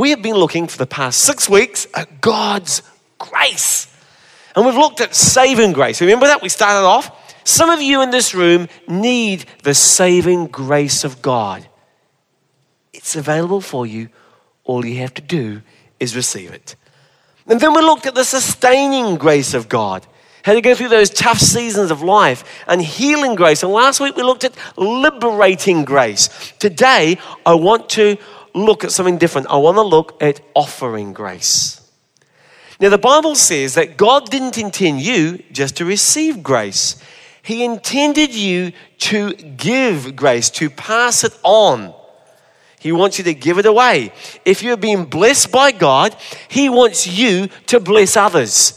we have been looking for the past six weeks at God's grace. And we've looked at saving grace. Remember that? We started off. Some of you in this room need the saving grace of God. It's available for you. All you have to do is receive it. And then we looked at the sustaining grace of God, how to go through those tough seasons of life and healing grace. And last week we looked at liberating grace. Today I want to look at something different. I want to look at offering grace. Now, the Bible says that God didn't intend you just to receive grace, He intended you to give grace, to pass it on. He wants you to give it away. If you're being blessed by God, He wants you to bless others.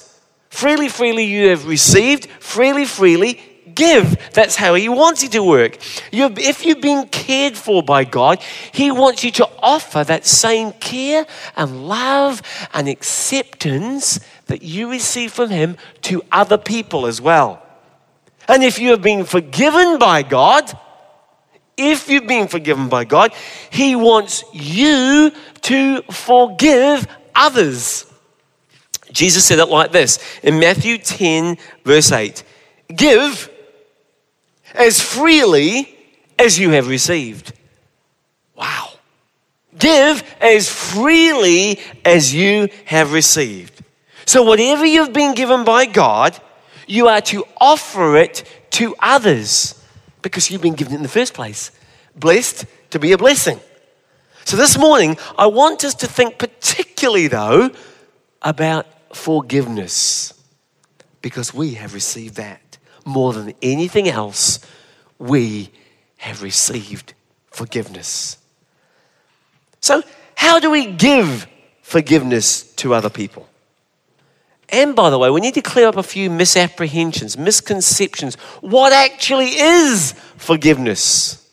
Freely, freely you have received, freely, freely give. That's how He wants you to work. if you've been cared for by God, He wants you to offer that same care and love and acceptance that you receive from Him to other people as well. And if you have been forgiven by God, if you've been forgiven by God, He wants you to forgive others. Jesus said it like this in Matthew 10, verse 8 Give as freely as you have received. Wow. Give as freely as you have received. So, whatever you've been given by God, you are to offer it to others because you've been given it in the first place. Blessed to be a blessing. So this morning, I want us to think particularly, though, about forgiveness because we have received that. More than anything else, we have received forgiveness. So, how do we give forgiveness to other people? And by the way, we need to clear up a few misapprehensions, misconceptions. What actually is forgiveness?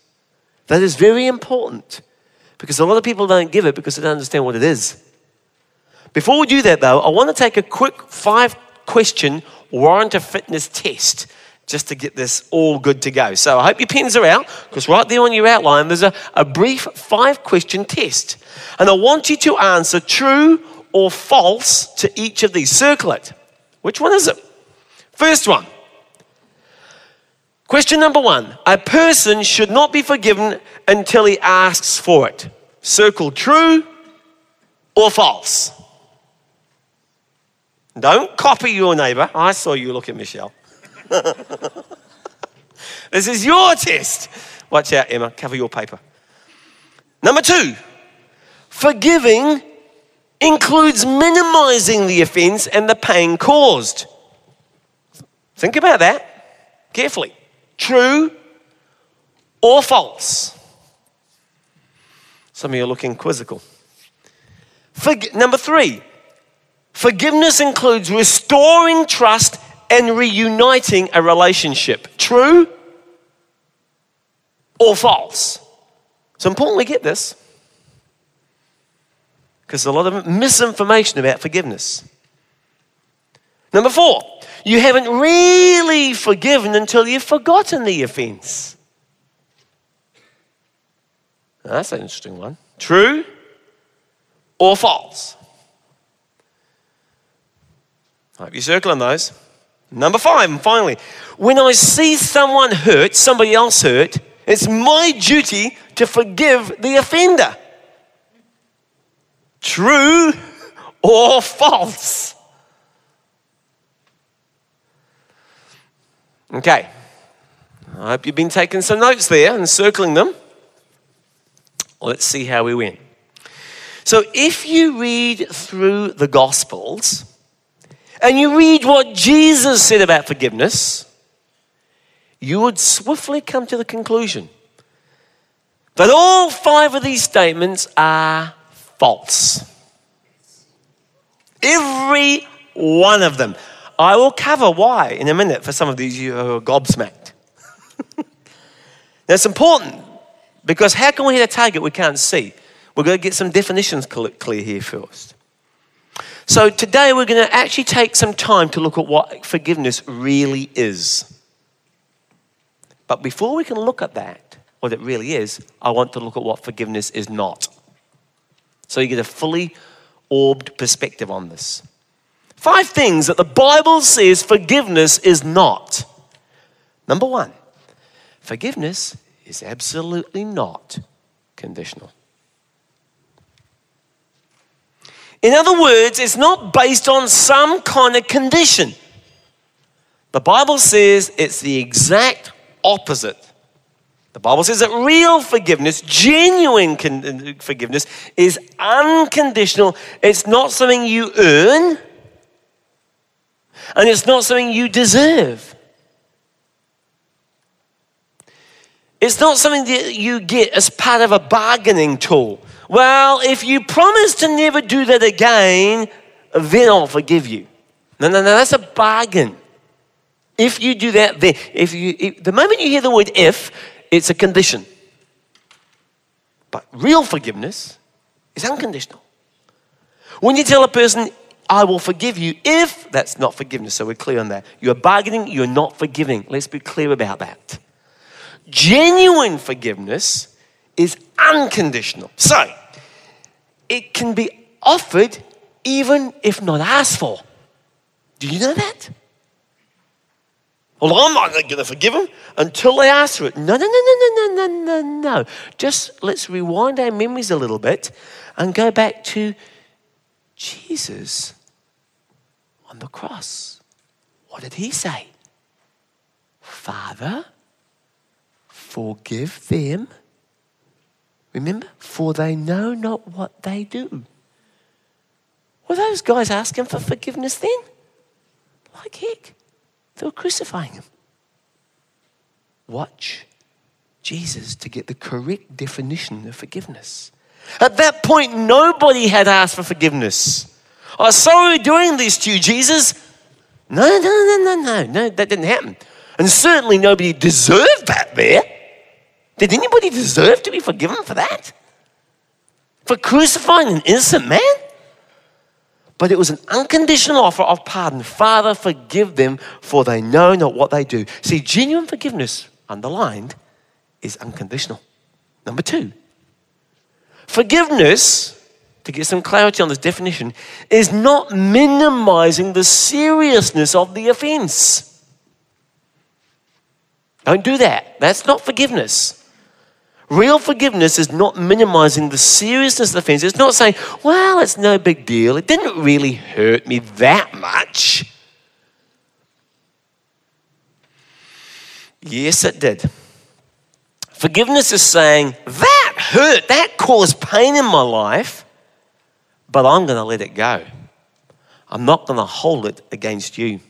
That is very important because a lot of people don't give it because they don't understand what it is. Before we do that, though, I want to take a quick five question warrant of fitness test just to get this all good to go. So I hope your pens are out because right there on your outline there's a, a brief five question test. And I want you to answer true or false to each of these. Circle it. Which one is it? First one. Question number one A person should not be forgiven until he asks for it. Circle true or false. Don't copy your neighbor. I saw you look at Michelle. this is your test. Watch out, Emma. Cover your paper. Number two, forgiving includes minimizing the offense and the pain caused. Think about that carefully. True or false? Some of you are looking quizzical. Number three, forgiveness includes restoring trust and reuniting a relationship. True or false? It's important we get this because there's a lot of misinformation about forgiveness. Number four, you haven't really forgiven until you've forgotten the offense. Now, that's an interesting one. True or false? I hope you're circling those. Number five, and finally, when I see someone hurt, somebody else hurt, it's my duty to forgive the offender. True or false? Okay. I hope you've been taking some notes there and circling them. Let's see how we went. So, if you read through the Gospels and you read what Jesus said about forgiveness, you would swiftly come to the conclusion that all five of these statements are false. Every one of them. I will cover why in a minute for some of these you who are gobsmacked. That's important because how can we hit a target we can't see? We're going to get some definitions clear here first. So today we're going to actually take some time to look at what forgiveness really is. But before we can look at that, what it really is, I want to look at what forgiveness is not. So you get a fully orbed perspective on this. Five things that the Bible says forgiveness is not. Number one, forgiveness is absolutely not conditional. In other words, it's not based on some kind of condition. The Bible says it's the exact opposite. The Bible says that real forgiveness, genuine con- forgiveness, is unconditional. It's not something you earn, and it's not something you deserve. It's not something that you get as part of a bargaining tool. Well, if you promise to never do that again, then I'll forgive you. No, no, no, that's a bargain. If you do that, then if you if, the moment you hear the word if, it's a condition. But real forgiveness is unconditional. When you tell a person, I will forgive you if that's not forgiveness, so we're clear on that. You're bargaining, you're not forgiving. Let's be clear about that. Genuine forgiveness is unconditional. So, it can be offered even if not asked for. Do you know that? Well, I'm not going to forgive them until they ask for it. No, no, no, no, no, no, no, no, no. Just let's rewind our memories a little bit and go back to Jesus on the cross. What did he say? Father, forgive them Remember? For they know not what they do. Were those guys asking for forgiveness then? Like heck. They were crucifying him. Watch Jesus to get the correct definition of forgiveness. At that point, nobody had asked for forgiveness. Oh, sorry doing this to you, Jesus. No, no, no, no, no, no, that didn't happen. And certainly nobody deserved that there. Did anybody deserve to be forgiven for that? For crucifying an innocent man? But it was an unconditional offer of pardon. Father, forgive them, for they know not what they do. See, genuine forgiveness, underlined, is unconditional. Number two, forgiveness, to get some clarity on this definition, is not minimizing the seriousness of the offense. Don't do that. That's not forgiveness. Real forgiveness is not minimizing the seriousness of the offense. It's not saying, well, it's no big deal. It didn't really hurt me that much. Yes, it did. Forgiveness is saying, that hurt, that caused pain in my life, but I'm going to let it go. I'm not going to hold it against you.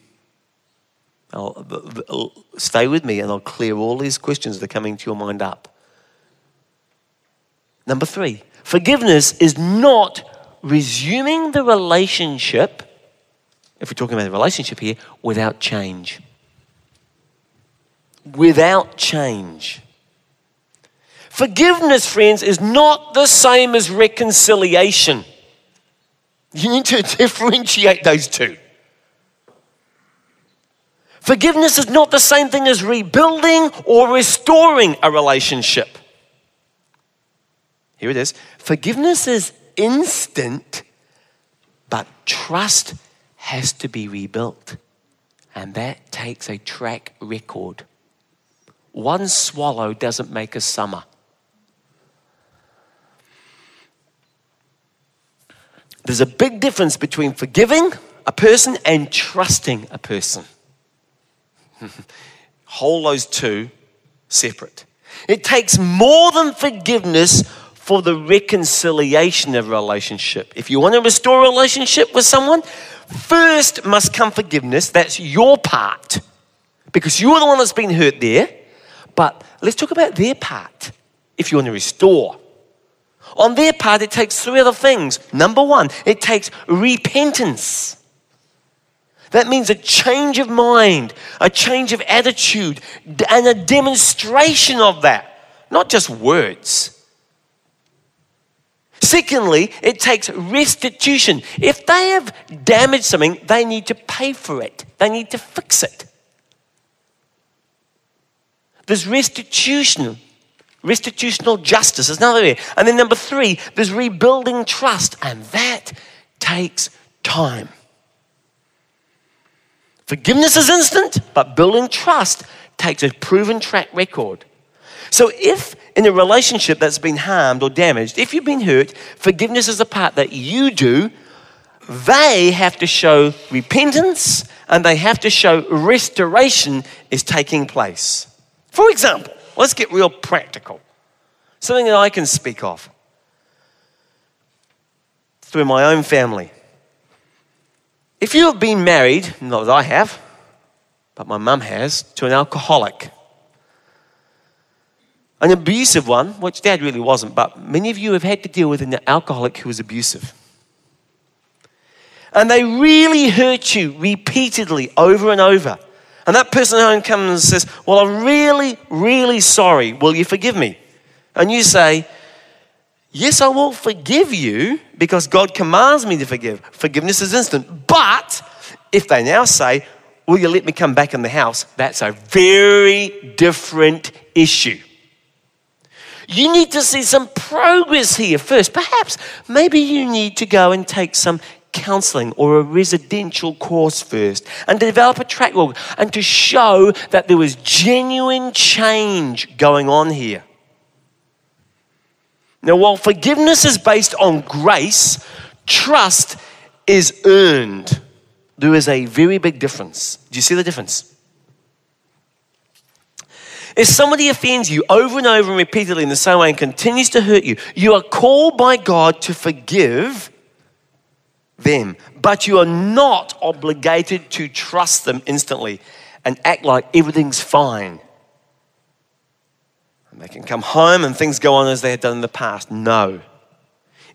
I'll, uh, stay with me and I'll clear all these questions that are coming to your mind up. Number three, forgiveness is not resuming the relationship, if we're talking about a relationship here, without change. Without change. Forgiveness, friends, is not the same as reconciliation. You need to differentiate those two. Forgiveness is not the same thing as rebuilding or restoring a relationship. Here it is. Forgiveness is instant, but trust has to be rebuilt. And that takes a track record. One swallow doesn't make a summer. There's a big difference between forgiving a person and trusting a person. Hold those two separate. It takes more than forgiveness for the reconciliation of relationship. If you want to restore a relationship with someone, first must come forgiveness. That's your part because you're the one that's been hurt there. But let's talk about their part if you want to restore. On their part, it takes three other things. Number one, it takes repentance. That means a change of mind, a change of attitude, and a demonstration of that. Not just words. Secondly, it takes restitution. If they have damaged something, they need to pay for it, they need to fix it. There's restitution Restitutional justice is another area. And then number three, there's rebuilding trust, and that takes time. Forgiveness is instant, but building trust takes a proven track record. So, if in a relationship that's been harmed or damaged, if you've been hurt, forgiveness is a part that you do. They have to show repentance and they have to show restoration is taking place. For example, let's get real practical. Something that I can speak of through my own family. If you have been married, not that I have, but my mum has, to an alcoholic, an abusive one, which dad really wasn't, but many of you have had to deal with an alcoholic who was abusive. And they really hurt you repeatedly over and over. And that person at home comes and says, Well, I'm really, really sorry. Will you forgive me? And you say, Yes, I will forgive you because God commands me to forgive. Forgiveness is instant. But if they now say, Will you let me come back in the house? That's a very different issue. You need to see some progress here first. Perhaps, maybe you need to go and take some counseling or a residential course first and develop a track record and to show that there was genuine change going on here. Now, while forgiveness is based on grace, trust is earned. There is a very big difference. Do you see the difference? If somebody offends you over and over and repeatedly in the same way and continues to hurt you, you are called by God to forgive them, but you are not obligated to trust them instantly and act like everything's fine. And they can come home and things go on as they had done in the past. No.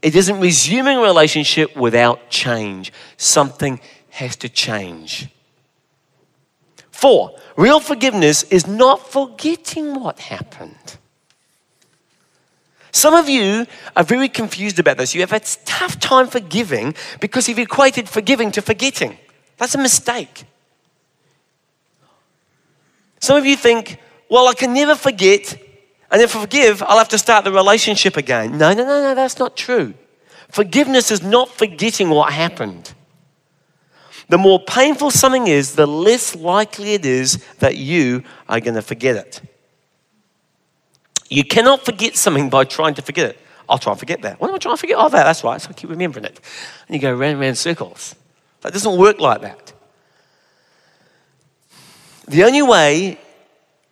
It isn't resuming a relationship without change. Something has to change. Four, real forgiveness is not forgetting what happened. Some of you are very confused about this. You have a tough time forgiving because you've equated forgiving to forgetting. That's a mistake. Some of you think, well, I can never forget, and if I forgive, I'll have to start the relationship again. No, no, no, no, that's not true. Forgiveness is not forgetting what happened. The more painful something is, the less likely it is that you are going to forget it. You cannot forget something by trying to forget it. I'll try and forget that. What am I trying to forget? Oh, that, that's right. So I keep remembering it. And you go round and round circles. That doesn't work like that. The only way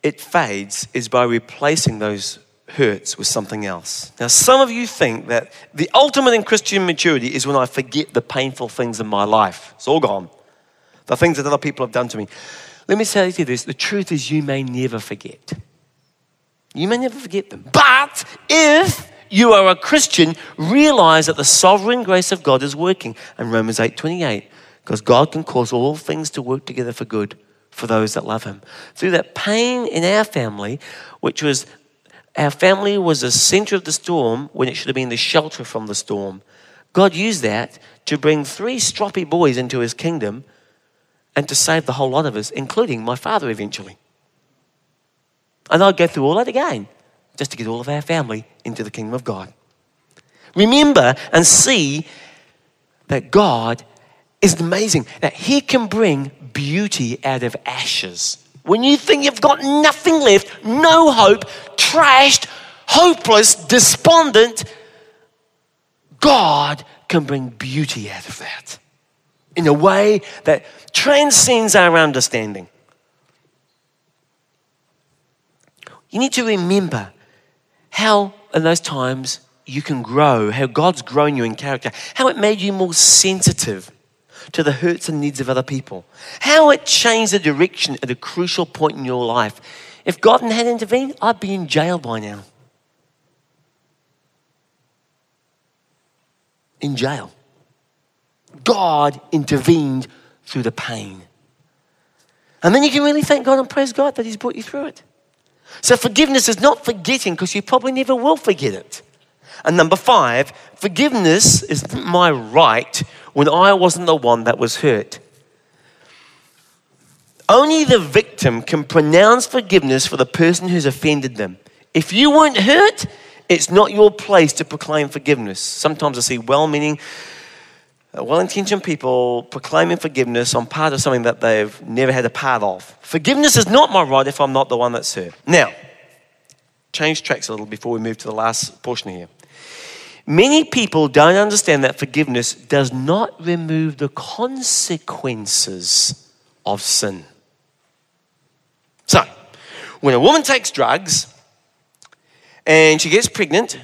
it fades is by replacing those hurts with something else. Now, some of you think that the ultimate in Christian maturity is when I forget the painful things in my life. It's all gone. The things that other people have done to me. Let me say to you this the truth is, you may never forget. You may never forget them. But if you are a Christian, realize that the sovereign grace of God is working. And Romans 8 28, because God can cause all things to work together for good for those that love Him. Through that pain in our family, which was our family was the center of the storm when it should have been the shelter from the storm. God used that to bring three stroppy boys into his kingdom and to save the whole lot of us, including my father eventually. And I'd go through all that again just to get all of our family into the kingdom of God. Remember and see that God is amazing, that He can bring beauty out of ashes. When you think you've got nothing left, no hope, trashed, hopeless, despondent, God can bring beauty out of that in a way that transcends our understanding. You need to remember how, in those times, you can grow, how God's grown you in character, how it made you more sensitive to the hurts and needs of other people. How it changed the direction at a crucial point in your life. If God hadn't intervened, I'd be in jail by now. In jail. God intervened through the pain. And then you can really thank God and praise God that He's brought you through it. So forgiveness is not forgetting because you probably never will forget it. And number five, forgiveness is my right when I wasn't the one that was hurt. Only the victim can pronounce forgiveness for the person who's offended them. If you weren't hurt, it's not your place to proclaim forgiveness. Sometimes I see well meaning, uh, well intentioned people proclaiming forgiveness on part of something that they've never had a part of. Forgiveness is not my right if I'm not the one that's hurt. Now, change tracks a little before we move to the last portion here. Many people don't understand that forgiveness does not remove the consequences of sin. So, when a woman takes drugs and she gets pregnant,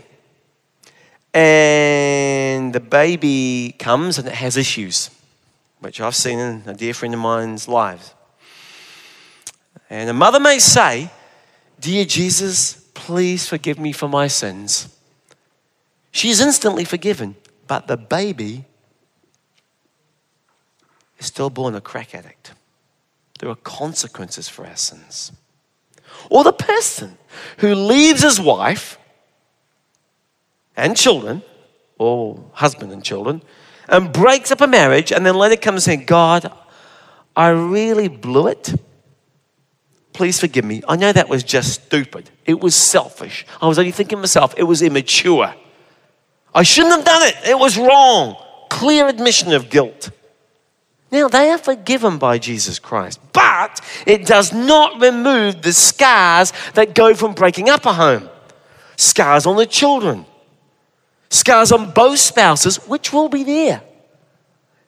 and the baby comes and it has issues, which I've seen in a dear friend of mine's lives. And a mother may say, Dear Jesus, please forgive me for my sins. She's instantly forgiven, but the baby is still born a crack addict. There are consequences for our sins. Or the person who leaves his wife and children, or husband and children, and breaks up a marriage and then later comes and saying, God, I really blew it. Please forgive me. I know that was just stupid. It was selfish. I was only thinking myself, it was immature. I shouldn't have done it. It was wrong. Clear admission of guilt. Now, they are forgiven by Jesus Christ, but it does not remove the scars that go from breaking up a home. Scars on the children, scars on both spouses, which will be there,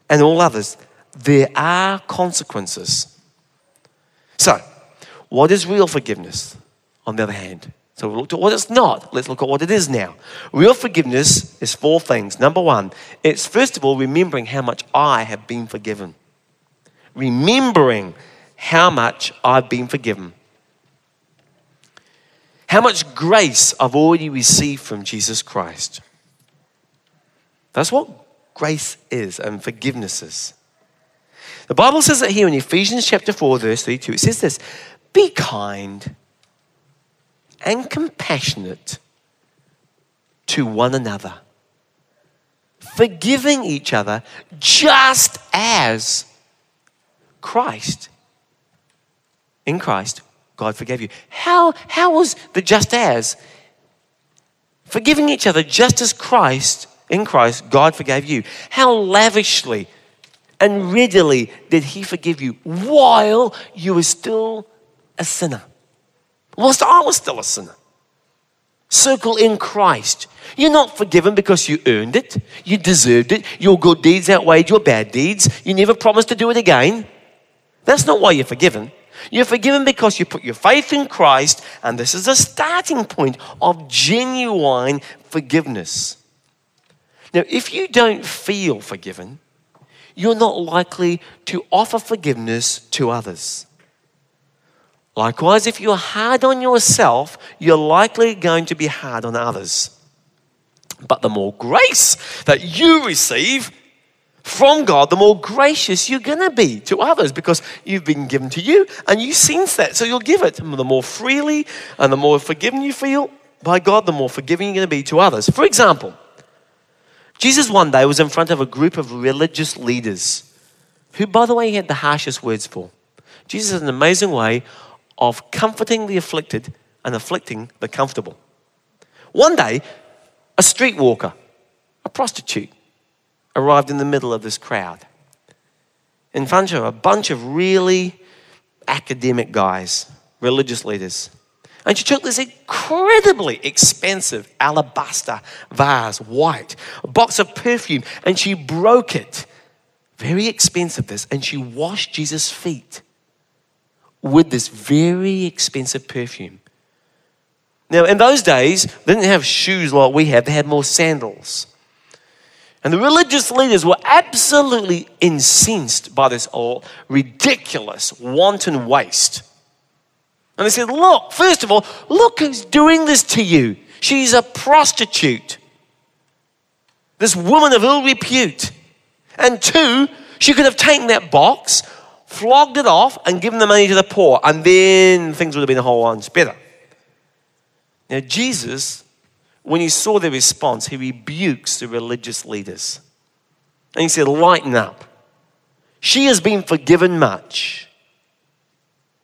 and all others. There are consequences. So, what is real forgiveness, on the other hand? So we at what it's not. Let's look at what it is now. Real forgiveness is four things. Number one, it's first of all remembering how much I have been forgiven. Remembering how much I've been forgiven. How much grace I've already received from Jesus Christ. That's what grace is and forgiveness is. The Bible says that here in Ephesians chapter 4, verse 32, it says this Be kind and compassionate to one another, forgiving each other just as Christ, in Christ, God forgave you. How, how was the just as? Forgiving each other just as Christ, in Christ, God forgave you. How lavishly and readily did He forgive you while you were still a sinner? Whilst I was still a sinner. Circle in Christ. You're not forgiven because you earned it. You deserved it. Your good deeds outweighed your bad deeds. You never promised to do it again. That's not why you're forgiven. You're forgiven because you put your faith in Christ, and this is a starting point of genuine forgiveness. Now, if you don't feel forgiven, you're not likely to offer forgiveness to others. Likewise, if you're hard on yourself, you're likely going to be hard on others. But the more grace that you receive from God, the more gracious you're going to be to others because you've been given to you and you sense that. So you'll give it. The more freely and the more forgiven you feel by God, the more forgiving you're going to be to others. For example, Jesus one day was in front of a group of religious leaders who, by the way, he had the harshest words for. Jesus has an amazing way of comforting the afflicted and afflicting the comfortable. One day, a streetwalker, a prostitute, arrived in the middle of this crowd in front of a bunch of really academic guys, religious leaders. And she took this incredibly expensive alabaster vase, white, a box of perfume, and she broke it. Very expensive, this, and she washed Jesus' feet with this very expensive perfume. Now, in those days, they didn't have shoes like we have, they had more sandals. And the religious leaders were absolutely incensed by this all ridiculous, wanton waste. And they said, Look, first of all, look who's doing this to you. She's a prostitute, this woman of ill repute. And two, she could have taken that box, flogged it off, and given the money to the poor, and then things would have been a whole lot better. Now, Jesus, when he saw their response, he rebukes the religious leaders. And he said, Lighten up. She has been forgiven much,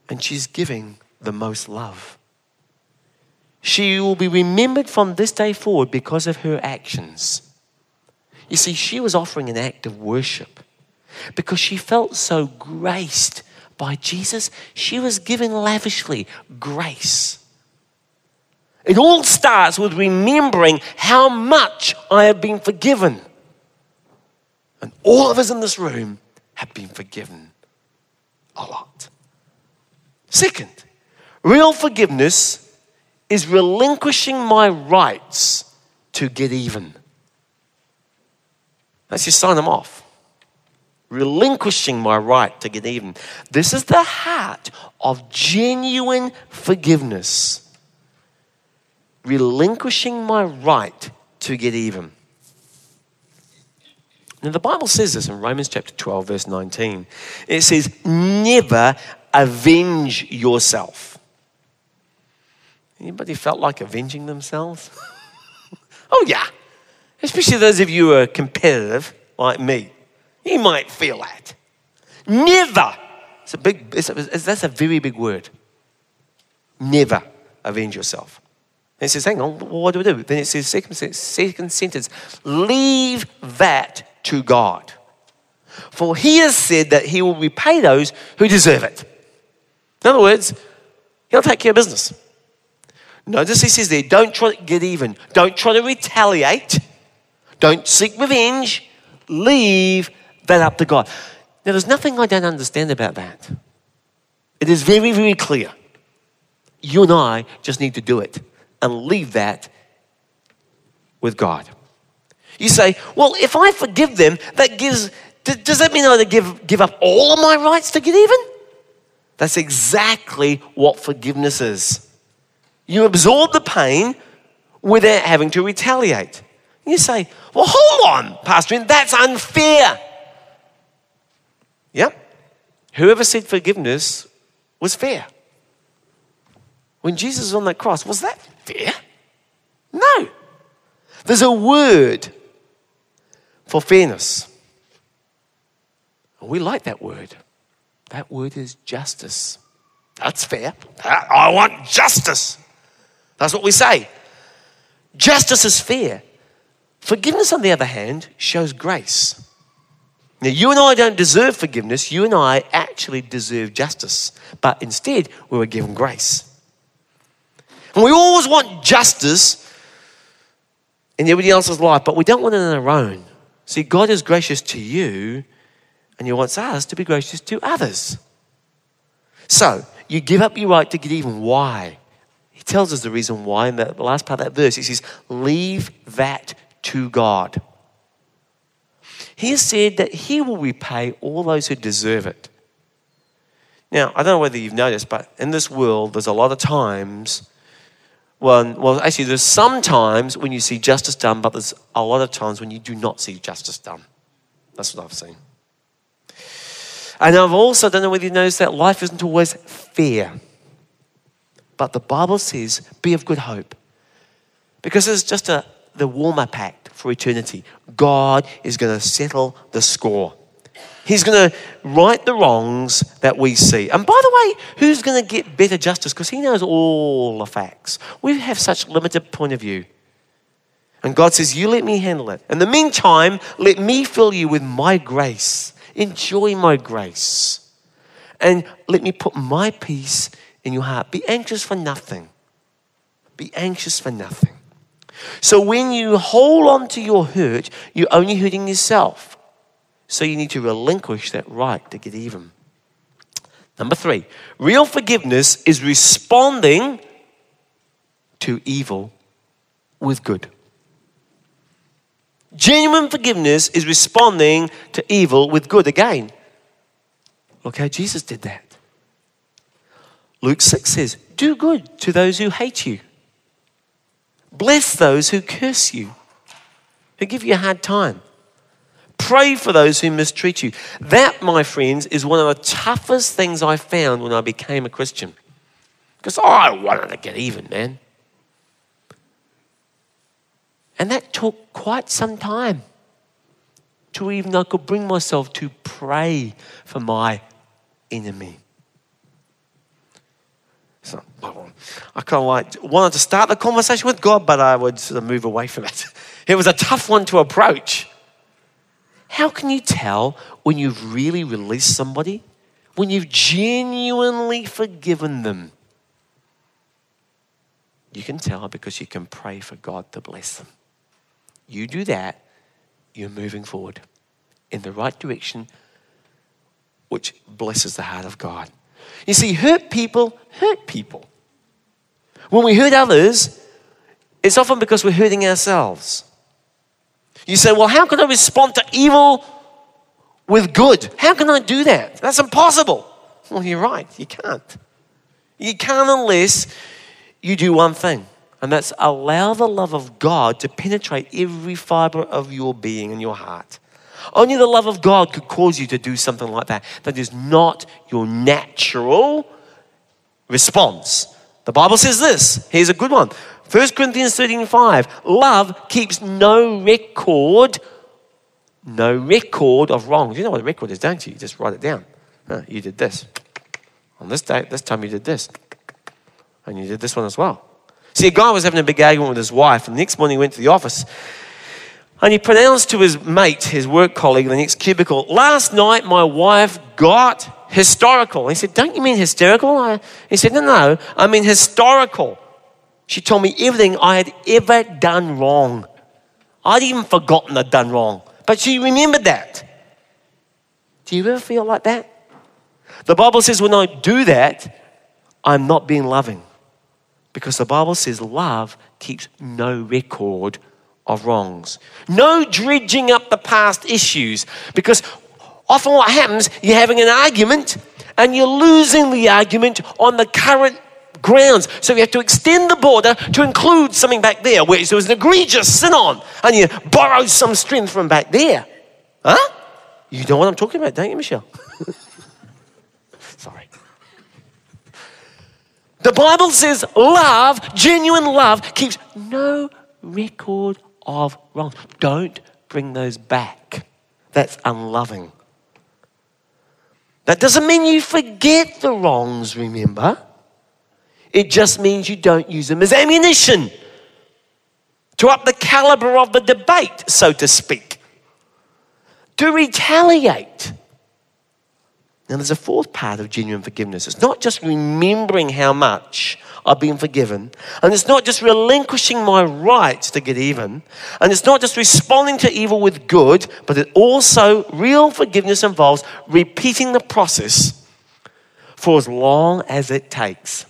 and she's giving the most love. she will be remembered from this day forward because of her actions. You see, she was offering an act of worship because she felt so graced by Jesus. She was given lavishly grace. It all starts with remembering how much I have been forgiven. And all of us in this room have been forgiven a lot. Second, real forgiveness is relinquishing my rights to get even. Let's just sign them off. Relinquishing my right to get even. This is the heart of genuine forgiveness. Relinquishing my right to get even. Now, the Bible says this in Romans chapter 12, verse 19. It says, Never avenge yourself. Anybody felt like avenging themselves? oh, yeah. Especially those of you who are competitive, like me. You might feel that. Never. It's a big, it's a, it's, that's a very big word. Never avenge yourself. And it says, hang on, what do we do? Then it says, second, second sentence, leave that to God. For he has said that he will repay those who deserve it. In other words, he'll take care of business. Notice he says there, don't try to get even. Don't try to retaliate. Don't seek revenge. Leave that up to God. Now, there's nothing I don't understand about that. It is very, very clear. You and I just need to do it and leave that with God. You say, well, if I forgive them, that gives, does that mean I give, give up all of my rights to get even? That's exactly what forgiveness is. You absorb the pain without having to retaliate. You say, well, hold on, Pastor, that's unfair. Whoever said forgiveness was fair. When Jesus was on that cross, was that fair? No. There's a word for fairness. And We like that word. That word is justice. That's fair. I want justice. That's what we say. Justice is fair. Forgiveness, on the other hand, shows grace. Now, you and I don't deserve forgiveness. You and I actually deserve justice. But instead, we were given grace. And we always want justice in everybody else's life, but we don't want it in our own. See, God is gracious to you, and He wants us to be gracious to others. So, you give up your right to get even. Why? He tells us the reason why in the last part of that verse. He says, Leave that to God. He said that He will repay all those who deserve it. Now, I don't know whether you've noticed, but in this world, there's a lot of times well, well, actually, there's some times when you see justice done, but there's a lot of times when you do not see justice done. That's what I've seen. And I've also, I don't know whether you noticed that life isn't always fair. But the Bible says, be of good hope. Because it's just a, the warm up act for eternity. God is going to settle the score. He's going to right the wrongs that we see. And by the way, who's going to get better justice? Because he knows all the facts. We have such limited point of view. And God says, You let me handle it. In the meantime, let me fill you with my grace. Enjoy my grace. And let me put my peace in your heart. Be anxious for nothing. Be anxious for nothing. So when you hold on to your hurt, you're only hurting yourself. So you need to relinquish that right to get even. Number three, real forgiveness is responding to evil with good. Genuine forgiveness is responding to evil with good. Again, look how Jesus did that. Luke 6 says, Do good to those who hate you, bless those who curse you, who give you a hard time. Pray for those who mistreat you. That, my friends, is one of the toughest things I found when I became a Christian. Because I wanted to get even, man. And that took quite some time to even I could bring myself to pray for my enemy. So, I kind of like wanted to start the conversation with God, but I would sort of move away from it. It was a tough one to approach. How can you tell when you've really released somebody? When you've genuinely forgiven them? You can tell because you can pray for God to bless them. You do that, you're moving forward in the right direction, which blesses the heart of God. You see, hurt people hurt people. When we hurt others, it's often because we're hurting ourselves. You say, Well, how can I respond to evil with good? How can I do that? That's impossible. Well, you're right, you can't. You can't unless you do one thing, and that's allow the love of God to penetrate every fiber of your being and your heart. Only the love of God could cause you to do something like that. That is not your natural response. The Bible says this. Here's a good one. 1 Corinthians 13 5. Love keeps no record, no record of wrongs. You know what a record is, don't you? You just write it down. you did this. On this day, this time you did this. And you did this one as well. See, a guy was having a big argument with his wife, and the next morning he went to the office and he pronounced to his mate, his work colleague in the next cubicle, Last night my wife got historical. He said, Don't you mean hysterical? He said, No, no, I mean historical. She told me everything I had ever done wrong. I'd even forgotten I'd done wrong, but she remembered that. Do you ever feel like that? The Bible says when I do that, I'm not being loving. Because the Bible says love keeps no record of wrongs. No dredging up the past issues because often what happens, you're having an argument and you're losing the argument on the current grounds. So you have to extend the border to include something back there where there was an egregious sin on and you borrow some strength from back there. Huh? You know what I'm talking about, don't you, Michelle? Sorry. The Bible says love, genuine love, keeps no record of wrongs. Don't bring those back. That's unloving. That doesn't mean you forget the wrongs, remember? It just means you don't use them as ammunition to up the caliber of the debate, so to speak, to retaliate. Now, there's a fourth part of genuine forgiveness. It's not just remembering how much I've been forgiven, and it's not just relinquishing my rights to get even, and it's not just responding to evil with good, but it also, real forgiveness involves repeating the process for as long as it takes.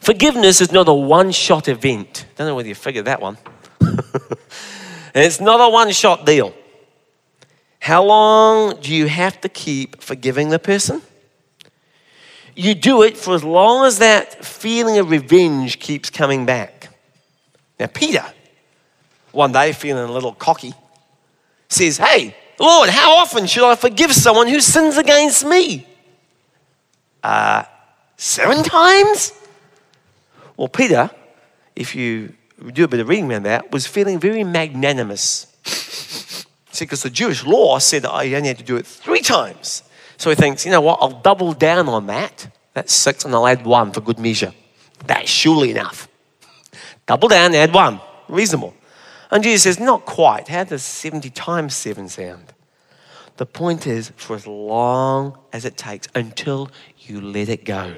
Forgiveness is not a one shot event. Don't know whether you figured that one. it's not a one shot deal. How long do you have to keep forgiving the person? You do it for as long as that feeling of revenge keeps coming back. Now, Peter, one day feeling a little cocky, says, Hey, Lord, how often should I forgive someone who sins against me? Uh, seven times? Well, Peter, if you do a bit of reading around that, was feeling very magnanimous. See, because the Jewish law said I only had to do it three times. So he thinks, you know what, I'll double down on that. That's six, and I'll add one for good measure. That's surely enough. Double down, add one. Reasonable. And Jesus says, not quite. How does 70 times 7 sound? The point is, for as long as it takes until you let it go.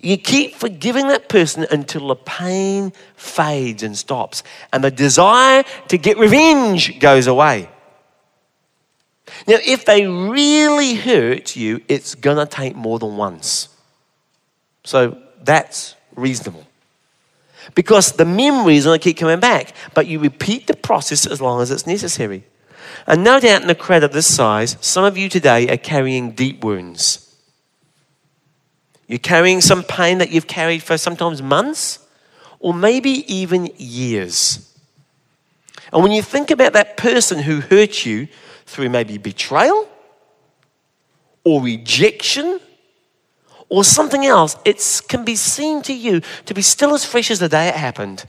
You keep forgiving that person until the pain fades and stops, and the desire to get revenge goes away. Now, if they really hurt you, it's going to take more than once. So that's reasonable. Because the memory is going to keep coming back, but you repeat the process as long as it's necessary. And no doubt in a crowd of this size, some of you today are carrying deep wounds. You're carrying some pain that you've carried for sometimes months or maybe even years. And when you think about that person who hurt you through maybe betrayal or rejection or something else, it can be seen to you to be still as fresh as the day it happened.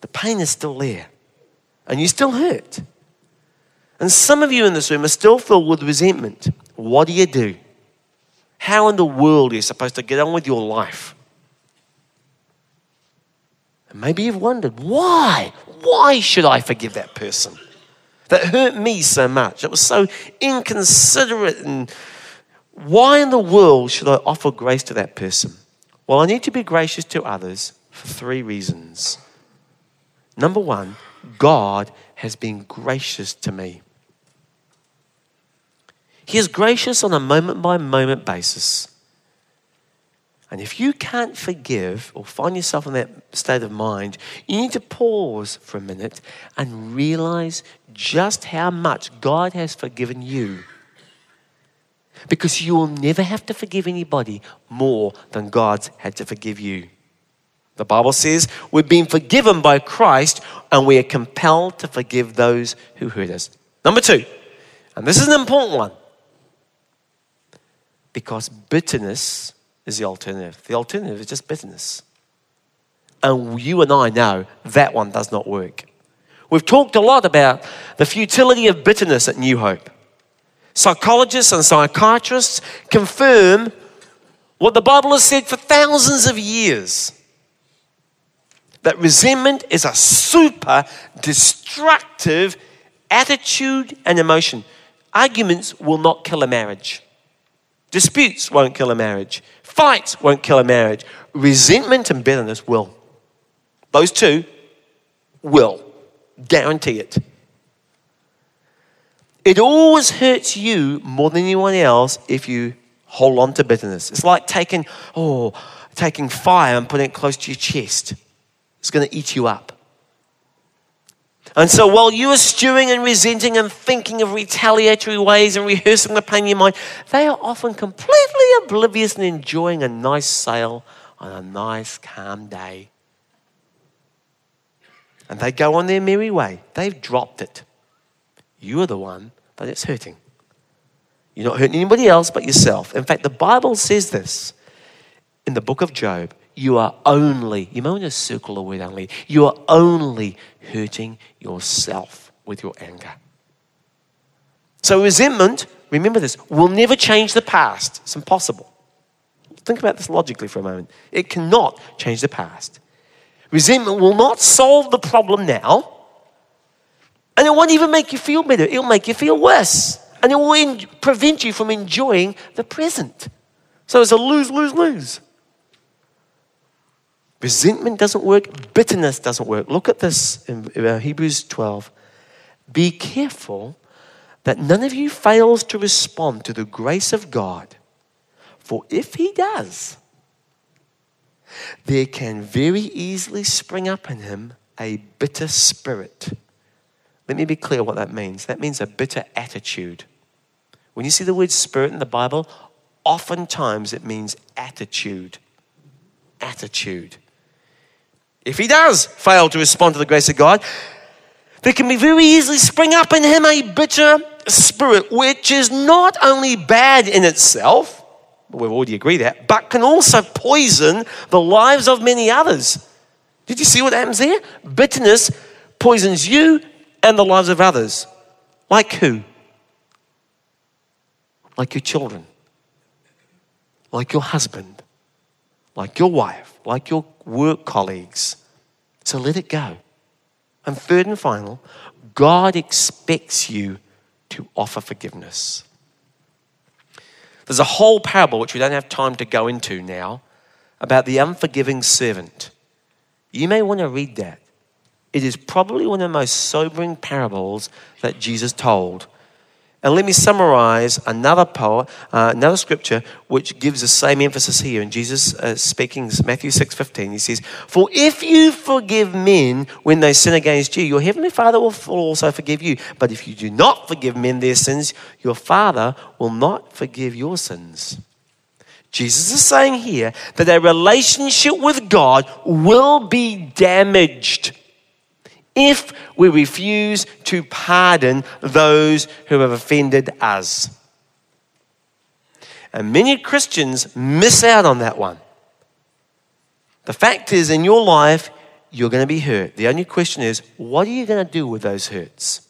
The pain is still there and you're still hurt. And some of you in this room are still filled with resentment. What do you do? how in the world are you supposed to get on with your life? And maybe you've wondered, why? Why should I forgive that person? That hurt me so much. It was so inconsiderate. And why in the world should I offer grace to that person? Well, I need to be gracious to others for three reasons. Number one, God has been gracious to me. He is gracious on a moment by moment basis. And if you can't forgive or find yourself in that state of mind, you need to pause for a minute and realize just how much God has forgiven you. Because you will never have to forgive anybody more than God's had to forgive you. The Bible says we've been forgiven by Christ and we are compelled to forgive those who hurt us. Number two, and this is an important one, because bitterness is the alternative. The alternative is just bitterness. And you and I know that one does not work. We've talked a lot about the futility of bitterness at New Hope. Psychologists and psychiatrists confirm what the Bible has said for thousands of years that resentment is a super destructive attitude and emotion. Arguments will not kill a marriage. Disputes won't kill a marriage. Fights won't kill a marriage. Resentment and bitterness will. Those two will. Guarantee it. It always hurts you more than anyone else if you hold on to bitterness. It's like taking, oh, taking fire and putting it close to your chest. It's going to eat you up. And so while you are stewing and resenting and thinking of retaliatory ways and rehearsing the pain in your mind, they are often completely oblivious and enjoying a nice sail on a nice, calm day. And they go on their merry way. They've dropped it. You are the one that it's hurting. You're not hurting anybody else but yourself. In fact, the Bible says this in the book of Job you are only, you might want to circle the word only, you are only hurting yourself with your anger. So, resentment, remember this, will never change the past. It's impossible. Think about this logically for a moment. It cannot change the past. Resentment will not solve the problem now, and it won't even make you feel better. It'll make you feel worse, and it will in- prevent you from enjoying the present. So, it's a lose, lose, lose. Resentment doesn't work, bitterness doesn't work. Look at this in uh, Hebrews 12. Be careful that none of you fails to respond to the grace of God. For if he does, there can very easily spring up in him a bitter spirit. Let me be clear what that means. That means a bitter attitude. When you see the word spirit in the Bible, oftentimes it means attitude. Attitude. If he does fail to respond to the grace of God, there can be very easily spring up in him a bitter spirit, which is not only bad in itself, we've already agreed that, but can also poison the lives of many others. Did you see what happens there? Bitterness poisons you and the lives of others. Like who? Like your children, like your husband, like your wife, like your work colleagues. So let it go. And third and final, God expects you to offer forgiveness. There's a whole parable, which we don't have time to go into now, about the unforgiving servant. You may want to read that. It is probably one of the most sobering parables that Jesus told. And let me summarize another poem, uh, another scripture which gives the same emphasis here. And Jesus uh, speaking, Matthew 6:15, he says, "For if you forgive men when they sin against you, your heavenly Father will also forgive you. But if you do not forgive men their sins, your Father will not forgive your sins." Jesus is saying here that a relationship with God will be damaged if we refuse to pardon those who have offended us. And many Christians miss out on that one. The fact is, in your life, you're going to be hurt. The only question is, what are you going to do with those hurts?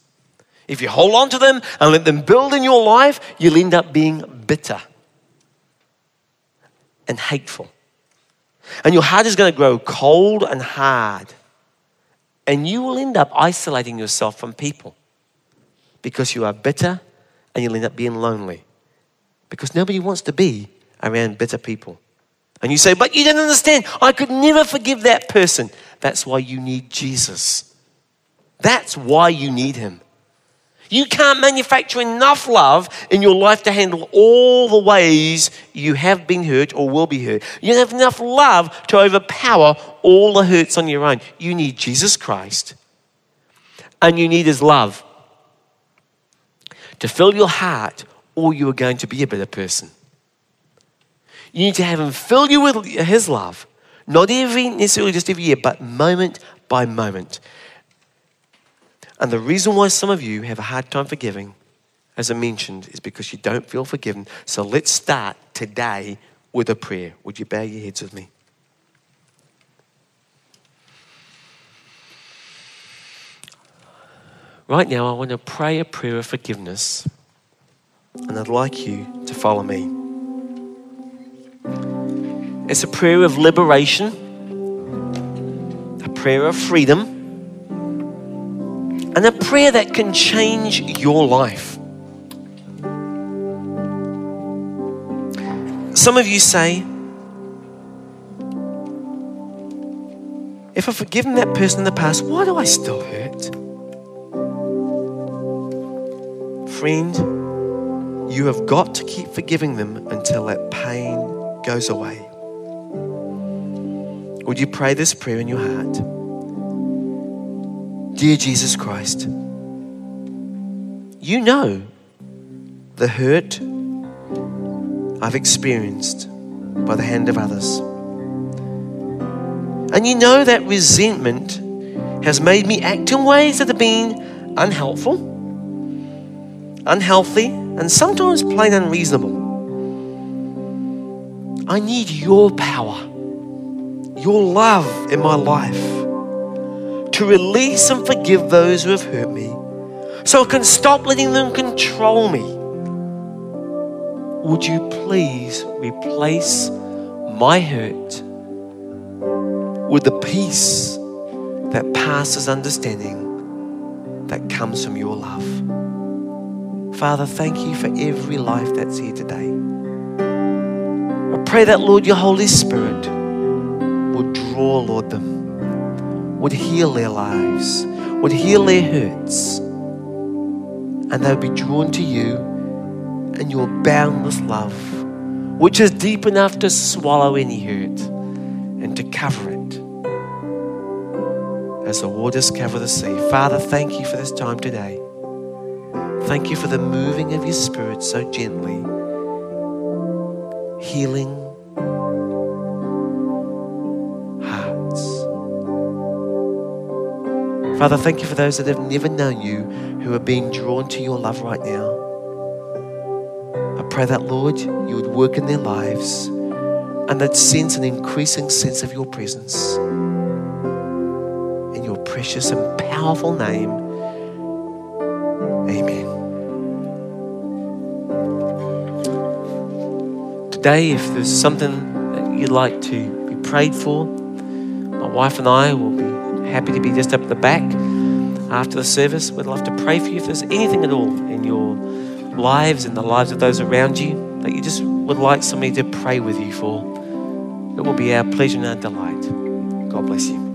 If you hold on to them and let them build in your life, you'll end up being bitter. and hateful. And your heart is going to grow cold and hard. And you will end up isolating yourself from people because you are bitter and you'll end up being lonely because nobody wants to be around bitter people. And you say, But you don't understand. I could never forgive that person. That's why you need Jesus. That's why you need him. You can't manufacture enough love in your life to handle all the ways you have been hurt or will be hurt. You don't have enough love to overpower all the hurts on your own. You need Jesus Christ and you need His love to fill your heart, or you are going to be a better person. You need to have Him fill you with His love, not every necessarily just every year, but moment by moment. And the reason why some of you have a hard time forgiving, as I mentioned, is because you don't feel forgiven. So let's start today with a prayer. Would you bow your heads with me? Right now, I want to pray a prayer of forgiveness, and I'd like you to follow me. It's a prayer of liberation, a prayer of freedom and a prayer that can change your life. Some of you say, if I've forgiven that person in the past, why do I still hurt? Friend, you have got to keep forgiving them until that pain goes away. Would you pray this prayer in your heart? Dear Jesus Christ, you know the hurt I've experienced by the hand of others. And you know that resentment has made me act in ways that have been unhelpful, unhealthy, and sometimes plain unreasonable. I need your power, your love in my life to release and forgive those who have hurt me so I can stop letting them control me. Would you please replace my hurt with the peace that passes understanding that comes from your love? Father, thank you for every life that's here today. I pray that, Lord, your Holy Spirit will draw, Lord, them would heal their lives, would heal their hurts, and they'll be drawn to you and your boundless love, which is deep enough to swallow any hurt and to cover it as the waters cover the sea. Father, thank you for this time today. Thank you for the moving of your spirit so gently, healing Father, thank you for those that have never known you who are being drawn to your love right now. I pray that, Lord, you would work in their lives and that sense an increasing sense of your presence. In your precious and powerful name, amen. Today, if there's something that you'd like to be prayed for, my wife and I will be happy to be just up the back after the service. We'd love to pray for you if there's anything at all in your lives and the lives of those around you that you just would like somebody to pray with you for. It will be our pleasure and our delight. God bless you.